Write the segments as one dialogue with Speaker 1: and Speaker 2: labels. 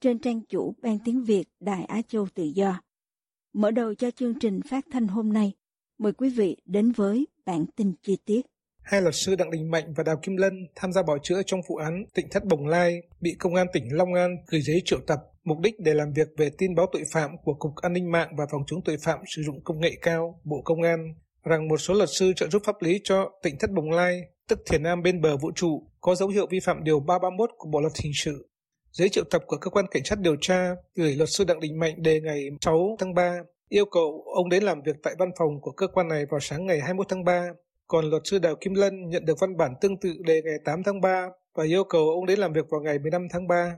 Speaker 1: trên trang chủ Ban Tiếng Việt Đài Á Châu Tự Do. Mở đầu cho chương trình phát thanh hôm nay, mời quý vị đến với bản tin chi tiết.
Speaker 2: Hai luật sư Đặng Đình Mạnh và Đào Kim Lân tham gia bảo chữa trong vụ án Tịnh Thất Bồng Lai bị Công an tỉnh Long An gửi giấy triệu tập mục đích để làm việc về tin báo tội phạm của Cục An ninh mạng và Phòng chống tội phạm sử dụng công nghệ cao, Bộ Công an, rằng một số luật sư trợ giúp pháp lý cho Tịnh Thất Bồng Lai, tức Thiền Nam bên bờ vũ trụ, có dấu hiệu vi phạm điều 331 của Bộ luật hình sự dưới triệu tập của cơ quan cảnh sát điều tra gửi luật sư Đặng Đình Mạnh đề ngày 6 tháng 3 yêu cầu ông đến làm việc tại văn phòng của cơ quan này vào sáng ngày 21 tháng 3. Còn luật sư Đào Kim Lân nhận được văn bản tương tự đề ngày 8 tháng 3 và yêu cầu ông đến làm việc vào ngày 15 tháng 3.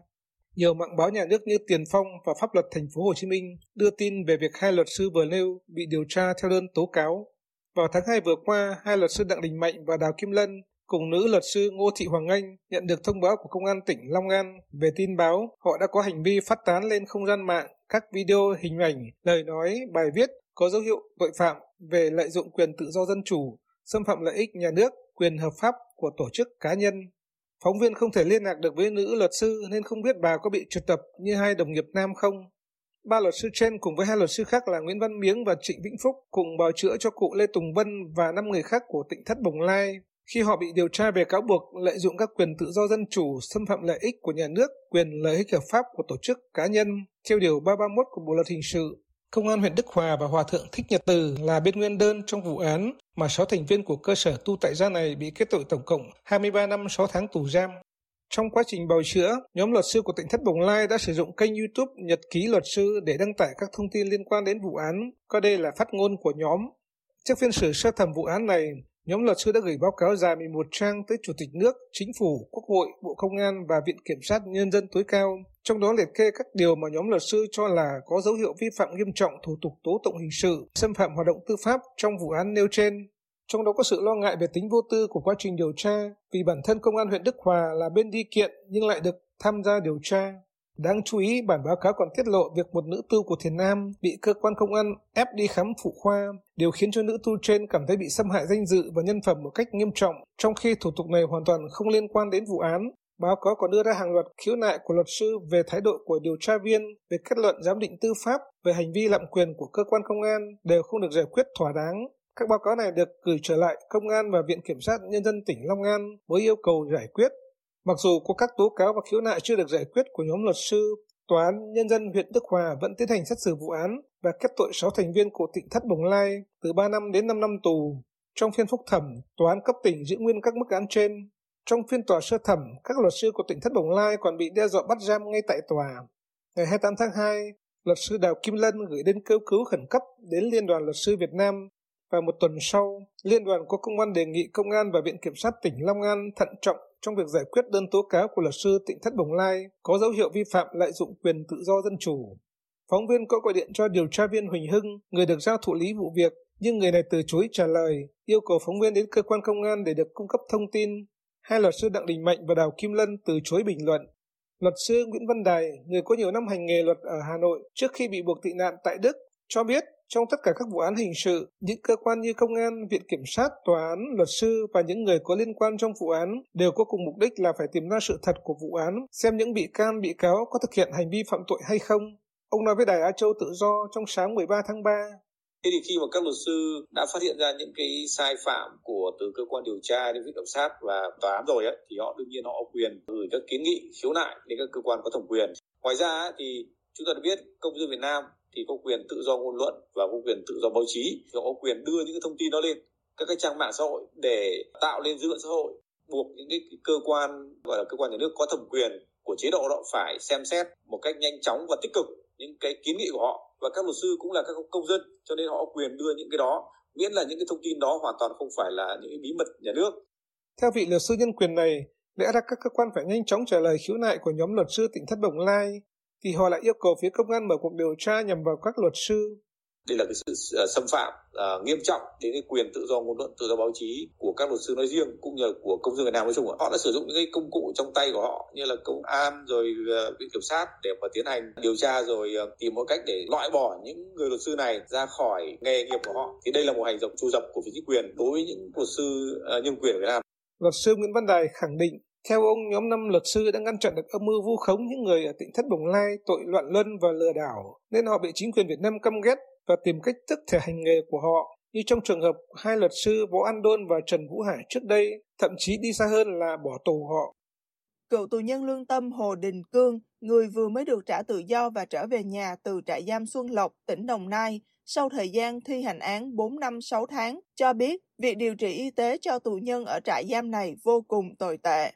Speaker 2: Nhiều mạng báo nhà nước như Tiền Phong và Pháp luật thành phố Hồ Chí Minh đưa tin về việc hai luật sư vừa nêu bị điều tra theo đơn tố cáo. Vào tháng 2 vừa qua, hai luật sư Đặng Đình Mạnh và Đào Kim Lân cùng nữ luật sư Ngô Thị Hoàng Anh nhận được thông báo của Công an tỉnh Long An về tin báo họ đã có hành vi phát tán lên không gian mạng các video, hình ảnh, lời nói, bài viết có dấu hiệu tội phạm về lợi dụng quyền tự do dân chủ, xâm phạm lợi ích nhà nước, quyền hợp pháp của tổ chức cá nhân. Phóng viên không thể liên lạc được với nữ luật sư nên không biết bà có bị trượt tập như hai đồng nghiệp nam không. Ba luật sư trên cùng với hai luật sư khác là Nguyễn Văn Miếng và Trịnh Vĩnh Phúc cùng bào chữa cho cụ Lê Tùng Vân và năm người khác của tỉnh Thất Bồng Lai khi họ bị điều tra về cáo buộc lợi dụng các quyền tự do dân chủ, xâm phạm lợi ích của nhà nước, quyền lợi ích hợp pháp của tổ chức cá nhân theo điều 331 của Bộ luật hình sự. Công an huyện Đức Hòa và Hòa thượng Thích Nhật Từ là bên nguyên đơn trong vụ án mà 6 thành viên của cơ sở tu tại gia này bị kết tội tổng cộng 23 năm 6 tháng tù giam. Trong quá trình bào chữa, nhóm luật sư của tỉnh Thất Bồng Lai đã sử dụng kênh YouTube Nhật ký luật sư để đăng tải các thông tin liên quan đến vụ án, coi đây là phát ngôn của nhóm. Trước phiên xử sơ thẩm vụ án này, Nhóm luật sư đã gửi báo cáo dài 11 trang tới Chủ tịch nước, Chính phủ, Quốc hội, Bộ Công an và Viện Kiểm sát Nhân dân tối cao, trong đó liệt kê các điều mà nhóm luật sư cho là có dấu hiệu vi phạm nghiêm trọng thủ tục tố tụng hình sự, xâm phạm hoạt động tư pháp trong vụ án nêu trên. Trong đó có sự lo ngại về tính vô tư của quá trình điều tra, vì bản thân Công an huyện Đức Hòa là bên đi kiện nhưng lại được tham gia điều tra. Đáng chú ý, bản báo cáo còn tiết lộ việc một nữ tu của Thiền Nam bị cơ quan công an ép đi khám phụ khoa, điều khiến cho nữ tu trên cảm thấy bị xâm hại danh dự và nhân phẩm một cách nghiêm trọng, trong khi thủ tục này hoàn toàn không liên quan đến vụ án. Báo cáo còn đưa ra hàng loạt khiếu nại của luật sư về thái độ của điều tra viên, về kết luận giám định tư pháp, về hành vi lạm quyền của cơ quan công an đều không được giải quyết thỏa đáng. Các báo cáo này được gửi trở lại Công an và Viện Kiểm sát Nhân dân tỉnh Long An với yêu cầu giải quyết Mặc dù có các tố cáo và khiếu nại chưa được giải quyết của nhóm luật sư, Tòa án Nhân dân huyện Đức Hòa vẫn tiến hành xét xử vụ án và kết tội 6 thành viên của tỉnh Thất Bồng Lai từ 3 năm đến 5 năm tù. Trong phiên phúc thẩm, Tòa án cấp tỉnh giữ nguyên các mức án trên. Trong phiên tòa sơ thẩm, các luật sư của tỉnh Thất Bồng Lai còn bị đe dọa bắt giam ngay tại tòa. Ngày 28 tháng 2, luật sư Đào Kim Lân gửi đến kêu cứu khẩn cấp đến Liên đoàn Luật sư Việt Nam và một tuần sau, Liên đoàn có công văn đề nghị Công an và Viện Kiểm sát tỉnh Long An thận trọng trong việc giải quyết đơn tố cáo của luật sư Tịnh Thất Bồng Lai có dấu hiệu vi phạm lợi dụng quyền tự do dân chủ. Phóng viên có gọi điện cho điều tra viên Huỳnh Hưng, người được giao thụ lý vụ việc, nhưng người này từ chối trả lời, yêu cầu phóng viên đến cơ quan công an để được cung cấp thông tin. Hai luật sư Đặng Đình Mạnh và Đào Kim Lân từ chối bình luận. Luật sư Nguyễn Văn Đài, người có nhiều năm hành nghề luật ở Hà Nội trước khi bị buộc tị nạn tại Đức, cho biết trong tất cả các vụ án hình sự, những cơ quan như công an, viện kiểm sát, tòa án, luật sư và những người có liên quan trong vụ án đều có cùng mục đích là phải tìm ra sự thật của vụ án, xem những bị can, bị cáo có thực hiện hành vi phạm tội hay không. Ông nói với Đài Á Châu Tự Do trong sáng 13 tháng 3.
Speaker 3: Thế thì khi mà các luật sư đã phát hiện ra những cái sai phạm của từ cơ quan điều tra đến viện kiểm sát và tòa án rồi ấy, thì họ đương nhiên họ có quyền gửi các kiến nghị khiếu nại đến các cơ quan có thẩm quyền. Ngoài ra thì chúng ta đã biết công dân Việt Nam thì có quyền tự do ngôn luận và có quyền tự do báo chí thì họ có quyền đưa những cái thông tin đó lên các cái trang mạng xã hội để tạo lên dư luận xã hội buộc những cái cơ quan gọi là cơ quan nhà nước có thẩm quyền của chế độ đó phải xem xét một cách nhanh chóng và tích cực những cái kiến nghị của họ và các luật sư cũng là các công dân cho nên họ có quyền đưa những cái đó miễn là những cái thông tin đó hoàn toàn không phải là những bí mật nhà nước.
Speaker 2: Theo vị luật sư nhân quyền này, lẽ ra các cơ quan phải nhanh chóng trả lời khiếu nại của nhóm luật sư tỉnh Thất Bồng Lai, thì họ lại yêu cầu phía công an mở cuộc điều tra nhằm vào các luật sư.
Speaker 3: Đây là cái sự uh, xâm phạm uh, nghiêm trọng đến cái quyền tự do ngôn luận tự do báo chí của các luật sư nói riêng cũng như là của công dân Việt Nam nói chung họ đã sử dụng những cái công cụ trong tay của họ như là công an rồi uh, viện kiểm sát để mà tiến hành điều tra rồi uh, tìm mọi cách để loại bỏ những người luật sư này ra khỏi nghề nghiệp của họ. Thì đây là một hành động tru dập của phía chính quyền đối với những luật sư uh, nhân quyền ở Việt Nam.
Speaker 2: Luật sư Nguyễn Văn Đài khẳng định theo ông, nhóm năm luật sư đã ngăn chặn được âm mưu vu khống những người ở tỉnh Thất Bồng Lai tội loạn luân và lừa đảo, nên họ bị chính quyền Việt Nam căm ghét và tìm cách tức thể hành nghề của họ như trong trường hợp hai luật sư Võ An Đôn và Trần Vũ Hải trước đây, thậm chí đi xa hơn là bỏ tù họ.
Speaker 4: Cựu tù nhân lương tâm Hồ Đình Cương, người vừa mới được trả tự do và trở về nhà từ trại giam Xuân Lộc, tỉnh Đồng Nai, sau thời gian thi hành án 4 năm 6 tháng, cho biết việc điều trị y tế cho tù nhân ở trại giam này vô cùng tồi tệ.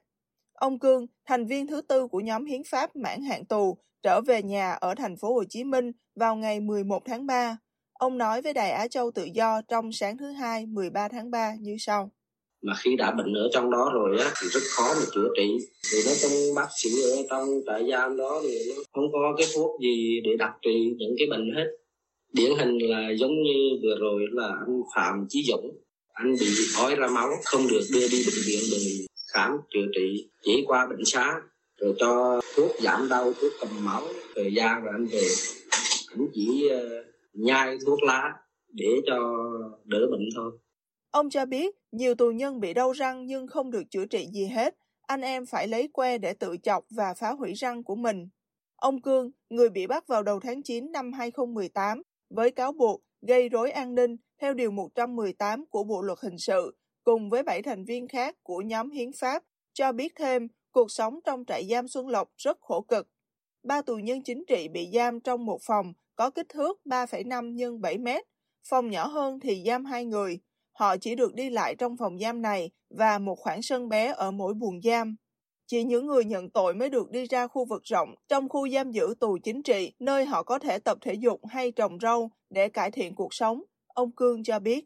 Speaker 4: Ông Cương, thành viên thứ tư của nhóm hiến pháp mãn hạn tù, trở về nhà ở thành phố Hồ Chí Minh vào ngày 11 tháng 3. Ông nói với Đài Á Châu Tự Do trong sáng thứ hai 13 tháng 3 như sau.
Speaker 5: Mà khi đã bệnh ở trong đó rồi á, thì rất khó mà chữa trị. Vì nói trong bác sĩ ở trong trại giam đó thì nó không có cái thuốc gì để đặc trị những cái bệnh hết. Điển hình là giống như vừa rồi là anh Phạm Chí Dũng. Anh bị ói ra máu, không được đưa đi bệnh viện bởi khám chữa trị chỉ qua bệnh xá rồi cho thuốc giảm đau thuốc cầm máu thời gian rồi anh về. Cũng chỉ uh, nhai thuốc lá để cho đỡ bệnh thôi.
Speaker 4: Ông cho biết nhiều tù nhân bị đau răng nhưng không được chữa trị gì hết. Anh em phải lấy que để tự chọc và phá hủy răng của mình. Ông cương người bị bắt vào đầu tháng 9 năm 2018 với cáo buộc gây rối an ninh theo điều 118 của Bộ luật hình sự cùng với bảy thành viên khác của nhóm hiến pháp cho biết thêm cuộc sống trong trại giam Xuân Lộc rất khổ cực. Ba tù nhân chính trị bị giam trong một phòng có kích thước 3,5 x 7 mét. Phòng nhỏ hơn thì giam hai người. Họ chỉ được đi lại trong phòng giam này và một khoảng sân bé ở mỗi buồng giam. Chỉ những người nhận tội mới được đi ra khu vực rộng trong khu giam giữ tù chính trị, nơi họ có thể tập thể dục hay trồng rau để cải thiện cuộc sống, ông Cương cho biết.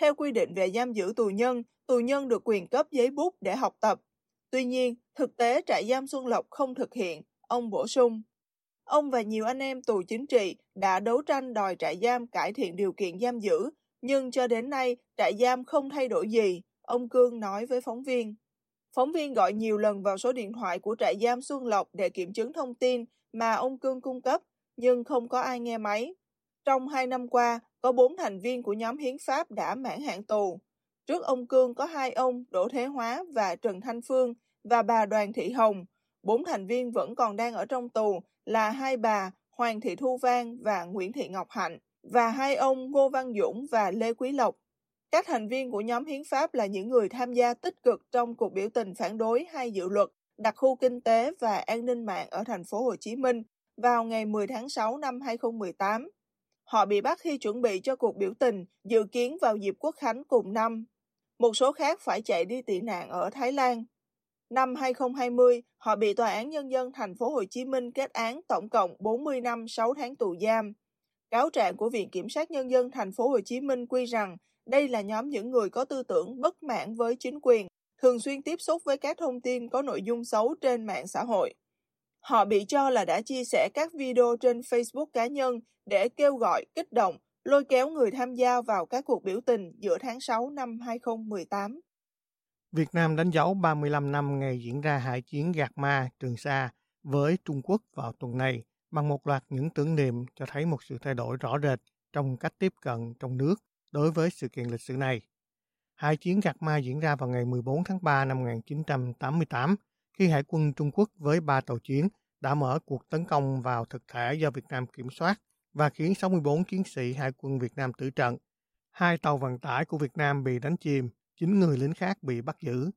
Speaker 4: Theo quy định về giam giữ tù nhân, tù nhân được quyền cấp giấy bút để học tập. Tuy nhiên, thực tế trại giam Xuân Lộc không thực hiện, ông bổ sung. Ông và nhiều anh em tù chính trị đã đấu tranh đòi trại giam cải thiện điều kiện giam giữ, nhưng cho đến nay trại giam không thay đổi gì, ông Cương nói với phóng viên. Phóng viên gọi nhiều lần vào số điện thoại của trại giam Xuân Lộc để kiểm chứng thông tin mà ông Cương cung cấp, nhưng không có ai nghe máy. Trong hai năm qua, có bốn thành viên của nhóm hiến pháp đã mãn hạn tù. Trước ông Cương có hai ông, Đỗ Thế Hóa và Trần Thanh Phương và bà Đoàn Thị Hồng. Bốn thành viên vẫn còn đang ở trong tù là hai bà Hoàng Thị Thu Vang và Nguyễn Thị Ngọc Hạnh và hai ông Ngô Văn Dũng và Lê Quý Lộc. Các thành viên của nhóm hiến pháp là những người tham gia tích cực trong cuộc biểu tình phản đối hai dự luật đặc khu kinh tế và an ninh mạng ở thành phố Hồ Chí Minh vào ngày 10 tháng 6 năm 2018. Họ bị bắt khi chuẩn bị cho cuộc biểu tình dự kiến vào dịp quốc khánh cùng năm. Một số khác phải chạy đi tị nạn ở Thái Lan. Năm 2020, họ bị Tòa án Nhân dân thành phố Hồ Chí Minh kết án tổng cộng 40 năm 6 tháng tù giam. Cáo trạng của Viện Kiểm sát Nhân dân thành phố Hồ Chí Minh quy rằng đây là nhóm những người có tư tưởng bất mãn với chính quyền, thường xuyên tiếp xúc với các thông tin có nội dung xấu trên mạng xã hội. Họ bị cho là đã chia sẻ các video trên Facebook cá nhân để kêu gọi, kích động, lôi kéo người tham gia vào các cuộc biểu tình giữa tháng 6 năm 2018.
Speaker 6: Việt Nam đánh dấu 35 năm ngày diễn ra hải chiến Gạt Ma Trường Sa với Trung Quốc vào tuần này bằng một loạt những tưởng niệm cho thấy một sự thay đổi rõ rệt trong cách tiếp cận trong nước đối với sự kiện lịch sử này. Hải chiến Gạt Ma diễn ra vào ngày 14 tháng 3 năm 1988 khi Hải quân Trung Quốc với ba tàu chiến đã mở cuộc tấn công vào thực thể do Việt Nam kiểm soát và khiến 64 chiến sĩ Hải quân Việt Nam tử trận. Hai tàu vận tải của Việt Nam bị đánh chìm, 9 người lính khác bị bắt giữ.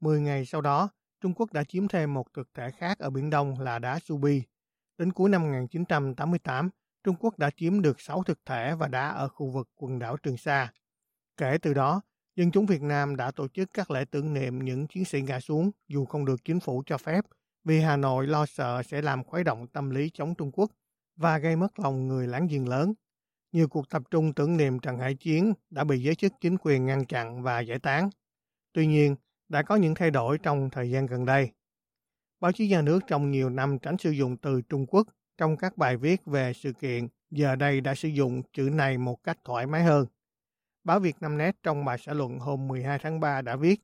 Speaker 6: 10 ngày sau đó, Trung Quốc đã chiếm thêm một thực thể khác ở Biển Đông là đá Subi. Đến cuối năm 1988, Trung Quốc đã chiếm được 6 thực thể và đá ở khu vực quần đảo Trường Sa. Kể từ đó, dân chúng Việt Nam đã tổ chức các lễ tưởng niệm những chiến sĩ ngã xuống dù không được chính phủ cho phép vì Hà Nội lo sợ sẽ làm khuấy động tâm lý chống Trung Quốc và gây mất lòng người láng giềng lớn. Nhiều cuộc tập trung tưởng niệm Trần Hải Chiến đã bị giới chức chính quyền ngăn chặn và giải tán. Tuy nhiên, đã có những thay đổi trong thời gian gần đây. Báo chí nhà nước trong nhiều năm tránh sử dụng từ Trung Quốc trong các bài viết về sự kiện, giờ đây đã sử dụng chữ này một cách thoải mái hơn. Báo Việt Nam Net trong bài xã luận hôm 12 tháng 3 đã viết,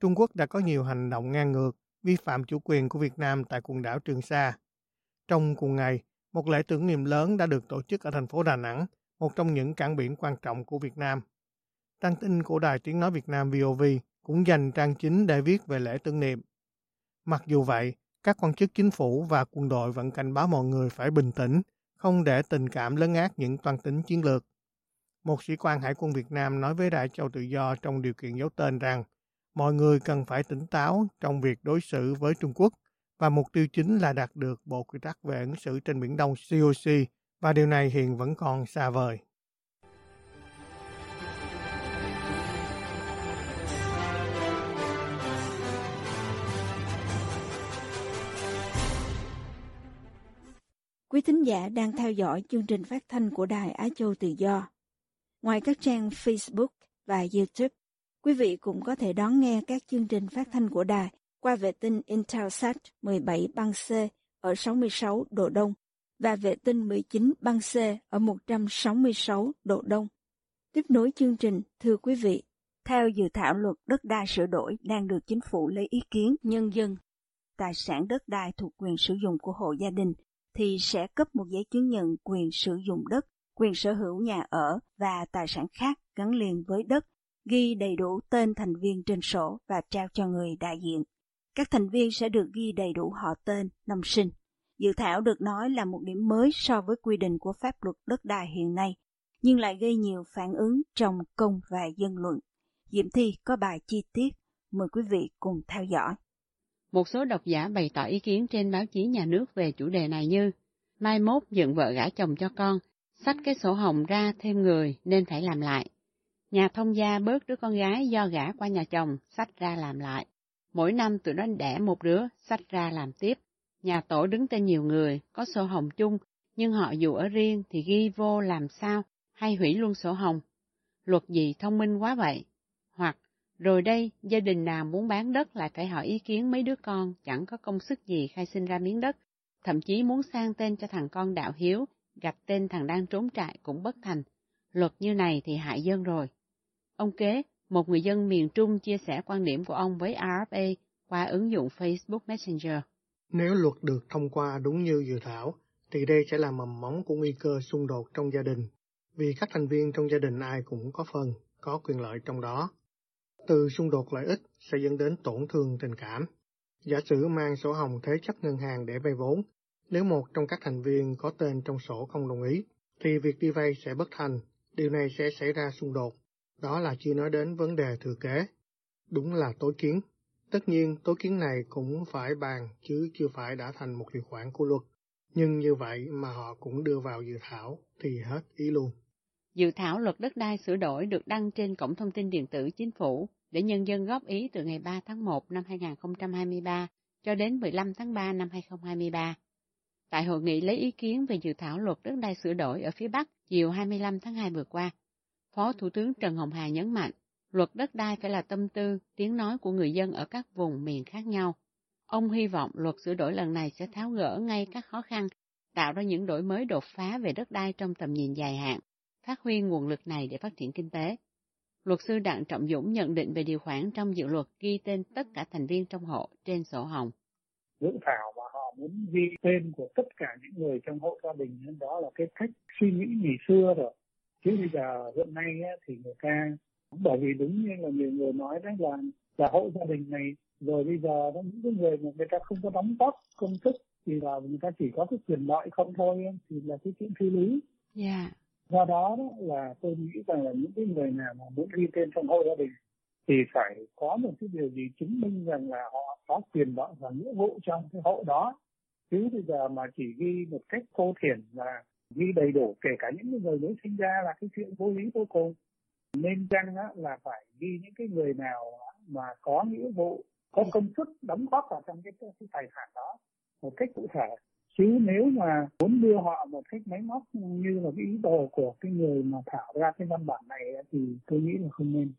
Speaker 6: Trung Quốc đã có nhiều hành động ngang ngược, vi phạm chủ quyền của Việt Nam tại quần đảo Trường Sa. Trong cùng ngày, một lễ tưởng niệm lớn đã được tổ chức ở thành phố Đà Nẵng, một trong những cảng biển quan trọng của Việt Nam. Trang tin của Đài Tiếng Nói Việt Nam VOV cũng dành trang chính để viết về lễ tưởng niệm. Mặc dù vậy, các quan chức chính phủ và quân đội vẫn cảnh báo mọi người phải bình tĩnh, không để tình cảm lấn át những toan tính chiến lược. Một sĩ quan Hải quân Việt Nam nói với Đại Châu Tự Do trong điều kiện giấu tên rằng, mọi người cần phải tỉnh táo trong việc đối xử với Trung Quốc và mục tiêu chính là đạt được Bộ Quy tắc về ứng xử trên Biển Đông COC và điều này hiện vẫn còn xa vời.
Speaker 1: Quý thính giả đang theo dõi chương trình phát thanh của Đài Á Châu Tự Do. Ngoài các trang Facebook và YouTube, quý vị cũng có thể đón nghe các chương trình phát thanh của đài qua vệ tinh Intelsat 17 băng C ở 66 độ Đông và vệ tinh 19 băng C ở 166 độ Đông. Tiếp nối chương trình, thưa quý vị, theo dự thảo luật đất đai sửa đổi đang được chính phủ lấy ý kiến nhân dân, tài sản đất đai thuộc quyền sử dụng của hộ gia đình thì sẽ cấp một giấy chứng nhận quyền sử dụng đất, quyền sở hữu nhà ở và tài sản khác gắn liền với đất, ghi đầy đủ tên thành viên trên sổ và trao cho người đại diện. Các thành viên sẽ được ghi đầy đủ họ tên, năm sinh. Dự thảo được nói là một điểm mới so với quy định của pháp luật đất đai hiện nay, nhưng lại gây nhiều phản ứng trong công và dân luận. Diệm Thi có bài chi tiết, mời quý vị cùng theo dõi.
Speaker 7: Một số độc giả bày tỏ ý kiến trên báo chí nhà nước về chủ đề này như Mai mốt dựng vợ gả chồng cho con, sách cái sổ hồng ra thêm người nên phải làm lại. Nhà thông gia bớt đứa con gái do gả qua nhà chồng, sách ra làm lại. Mỗi năm tụi nó đẻ một đứa, sách ra làm tiếp. Nhà tổ đứng tên nhiều người, có sổ hồng chung, nhưng họ dù ở riêng thì ghi vô làm sao, hay hủy luôn sổ hồng. Luật gì thông minh quá vậy? Hoặc rồi đây, gia đình nào muốn bán đất lại phải hỏi ý kiến mấy đứa con chẳng có công sức gì khai sinh ra miếng đất, thậm chí muốn sang tên cho thằng con đạo hiếu, gặp tên thằng đang trốn trại cũng bất thành. Luật như này thì hại dân rồi. Ông Kế, một người dân miền Trung chia sẻ quan điểm của ông với RFA qua ứng dụng Facebook Messenger.
Speaker 6: Nếu luật được thông qua đúng như dự thảo, thì đây sẽ là mầm móng của nguy cơ xung đột trong gia đình, vì các thành viên trong gia đình ai cũng có phần, có quyền lợi trong đó. Từ xung đột lợi ích sẽ dẫn đến tổn thương tình cảm. Giả sử mang sổ hồng thế chấp ngân hàng để vay vốn, nếu một trong các thành viên có tên trong sổ không đồng ý, thì việc đi vay sẽ bất thành, điều này sẽ xảy ra xung đột. Đó là chưa nói đến vấn đề thừa kế. Đúng là tối kiến. Tất nhiên, tối kiến này cũng phải bàn chứ chưa phải đã thành một điều khoản của luật. Nhưng như vậy mà họ cũng đưa vào dự thảo thì hết ý luôn.
Speaker 7: Dự thảo luật đất đai sửa đổi được đăng trên Cổng Thông tin Điện tử Chính phủ để nhân dân góp ý từ ngày 3 tháng 1 năm 2023 cho đến 15 tháng 3 năm 2023. Tại hội nghị lấy ý kiến về dự thảo luật đất đai sửa đổi ở phía Bắc chiều 25 tháng 2 vừa qua, Phó Thủ tướng Trần Hồng Hà nhấn mạnh, luật đất đai phải là tâm tư, tiếng nói của người dân ở các vùng miền khác nhau. Ông hy vọng luật sửa đổi lần này sẽ tháo gỡ ngay các khó khăn, tạo ra những đổi mới đột phá về đất đai trong tầm nhìn dài hạn phát huy nguồn lực này để phát triển kinh tế. Luật sư Đặng Trọng Dũng nhận định về điều khoản trong dự luật ghi tên tất cả thành viên trong hộ trên sổ hồng.
Speaker 8: Dự thảo mà họ muốn ghi tên của tất cả những người trong hộ gia đình đó là cái cách suy nghĩ ngày xưa rồi. Chứ bây giờ hiện nay thì người ta bởi vì đúng như là nhiều người nói đấy là là hộ gia đình này rồi bây giờ đó những cái người mà người ta không có đóng góp công sức thì là người ta chỉ có cái quyền lợi không thôi thì là cái chuyện phi lý
Speaker 7: Dạ. Yeah.
Speaker 8: Do đó, đó là tôi nghĩ rằng là những cái người nào mà muốn ghi tên trong hộ gia đình thì phải có một cái điều gì chứng minh rằng là họ có quyền lợi và nghĩa vụ trong cái hộ đó. Chứ bây giờ mà chỉ ghi một cách thô thiển là ghi đầy đủ kể cả những người mới sinh ra là cái chuyện vô lý vô cùng. Nên chăng là phải ghi những cái người nào mà có nghĩa vụ có công sức đóng góp vào trong cái, cái tài sản đó một cách cụ thể. Chứ nếu mà muốn đưa họ một cách máy móc như là cái ý đồ của cái người mà thảo ra cái văn bản này thì tôi nghĩ là không nên.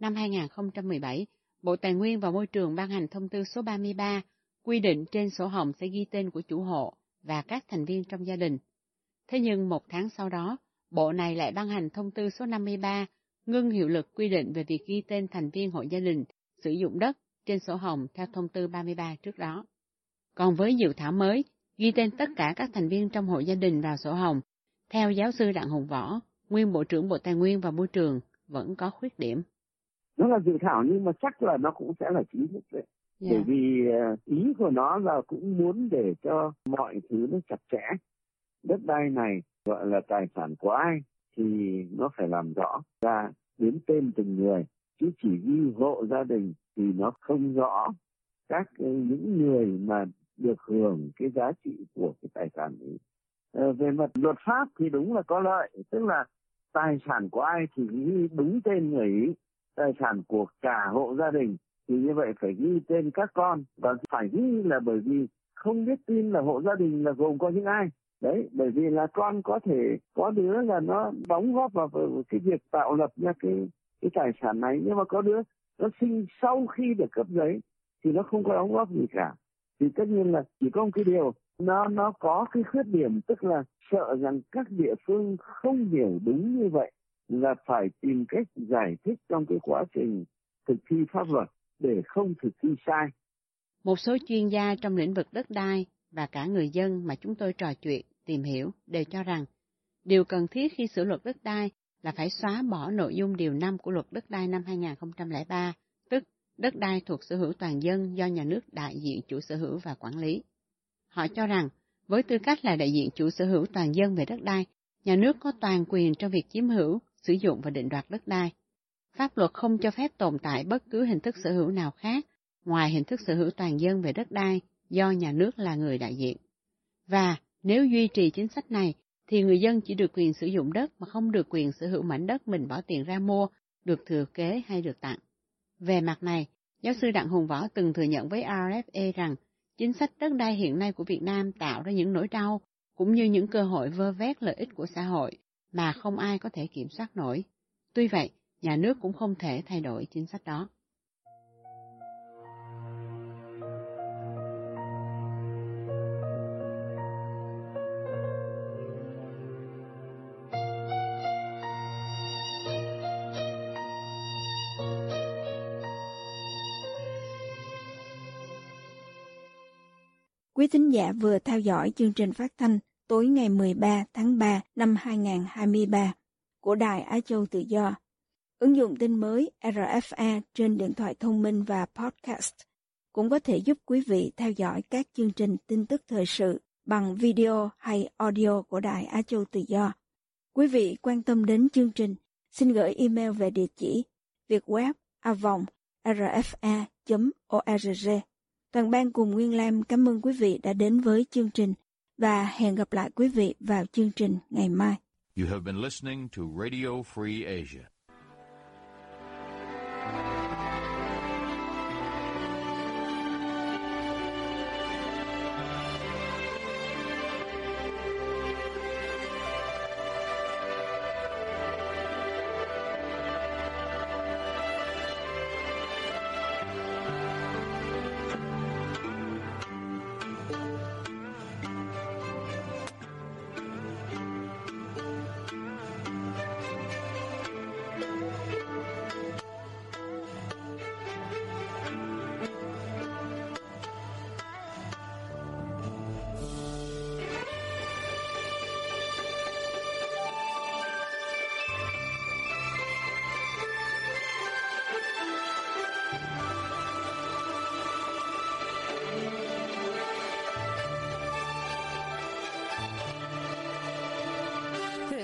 Speaker 7: Năm 2017, Bộ Tài nguyên và Môi trường ban hành thông tư số 33 quy định trên sổ hồng sẽ ghi tên của chủ hộ và các thành viên trong gia đình. Thế nhưng một tháng sau đó, Bộ này lại ban hành thông tư số 53 ngưng hiệu lực quy định về việc ghi tên thành viên hộ gia đình sử dụng đất trên sổ hồng theo thông tư 33 trước đó. Còn với dự thảo mới, ghi tên tất cả các thành viên trong hộ gia đình vào sổ hồng, theo giáo sư Đặng Hùng Võ, nguyên Bộ trưởng Bộ Tài nguyên và Môi trường, vẫn có khuyết điểm.
Speaker 9: Nó là dự thảo nhưng mà chắc là nó cũng sẽ là chính thức đấy. Yeah. Bởi dạ. vì ờ, ý của nó là cũng muốn để cho mọi thứ nó chặt chẽ. Đất đai này gọi là tài sản của ai thì nó phải làm rõ ra đến tên từng người chứ chỉ ghi hộ gia đình thì nó không rõ các những người mà được hưởng cái giá trị của cái tài sản ấy. À, về mặt luật pháp thì đúng là có lợi, tức là tài sản của ai thì ghi đúng tên người ấy, tài sản của cả hộ gia đình, thì như vậy phải ghi tên các con, và phải ghi là bởi vì không biết tin là hộ gia đình là gồm có những ai. Đấy, bởi vì là con có thể, có đứa là nó đóng góp vào cái việc tạo lập ra cái cái tài sản này, nhưng mà có đứa nó sinh sau khi được cấp giấy, thì nó không có đóng góp gì cả. Thì tất nhiên là chỉ có một cái điều, nó nó có cái khuyết điểm, tức là sợ rằng các địa phương không hiểu đúng như vậy là phải tìm cách giải thích trong cái quá trình thực thi pháp luật để không thực thi sai.
Speaker 7: Một số chuyên gia trong lĩnh vực đất đai và cả người dân mà chúng tôi trò chuyện, tìm hiểu đều cho rằng điều cần thiết khi sửa luật đất đai là phải xóa bỏ nội dung điều 5 của luật đất đai năm 2003, tức đất đai thuộc sở hữu toàn dân do nhà nước đại diện chủ sở hữu và quản lý. Họ cho rằng, với tư cách là đại diện chủ sở hữu toàn dân về đất đai, nhà nước có toàn quyền trong việc chiếm hữu, sử dụng và định đoạt đất đai. Pháp luật không cho phép tồn tại bất cứ hình thức sở hữu nào khác ngoài hình thức sở hữu toàn dân về đất đai do nhà nước là người đại diện. Và nếu duy trì chính sách này, thì người dân chỉ được quyền sử dụng đất mà không được quyền sở hữu mảnh đất mình bỏ tiền ra mua, được thừa kế hay được tặng. Về mặt này, giáo sư Đặng Hùng Võ từng thừa nhận với RFA rằng chính sách đất đai hiện nay của Việt Nam tạo ra những nỗi đau cũng như những cơ hội vơ vét lợi ích của xã hội mà không ai có thể kiểm soát nổi. Tuy vậy, nhà nước cũng không thể thay đổi chính sách đó.
Speaker 1: Quý thính giả vừa theo dõi chương trình phát thanh tối ngày 13 tháng 3 năm 2023 của Đài Á Châu Tự Do. Ứng dụng tin mới RFA trên điện thoại thông minh và podcast cũng có thể giúp quý vị theo dõi các chương trình tin tức thời sự bằng video hay audio của Đài Á Châu Tự Do. Quý vị quan tâm đến chương trình, xin gửi email về địa chỉ vietweb avong rfa.org. Toàn ban cùng Nguyên Lam cảm ơn quý vị đã đến với chương trình và hẹn gặp lại quý vị vào chương trình ngày mai.
Speaker 10: You have been listening to Radio Free Asia.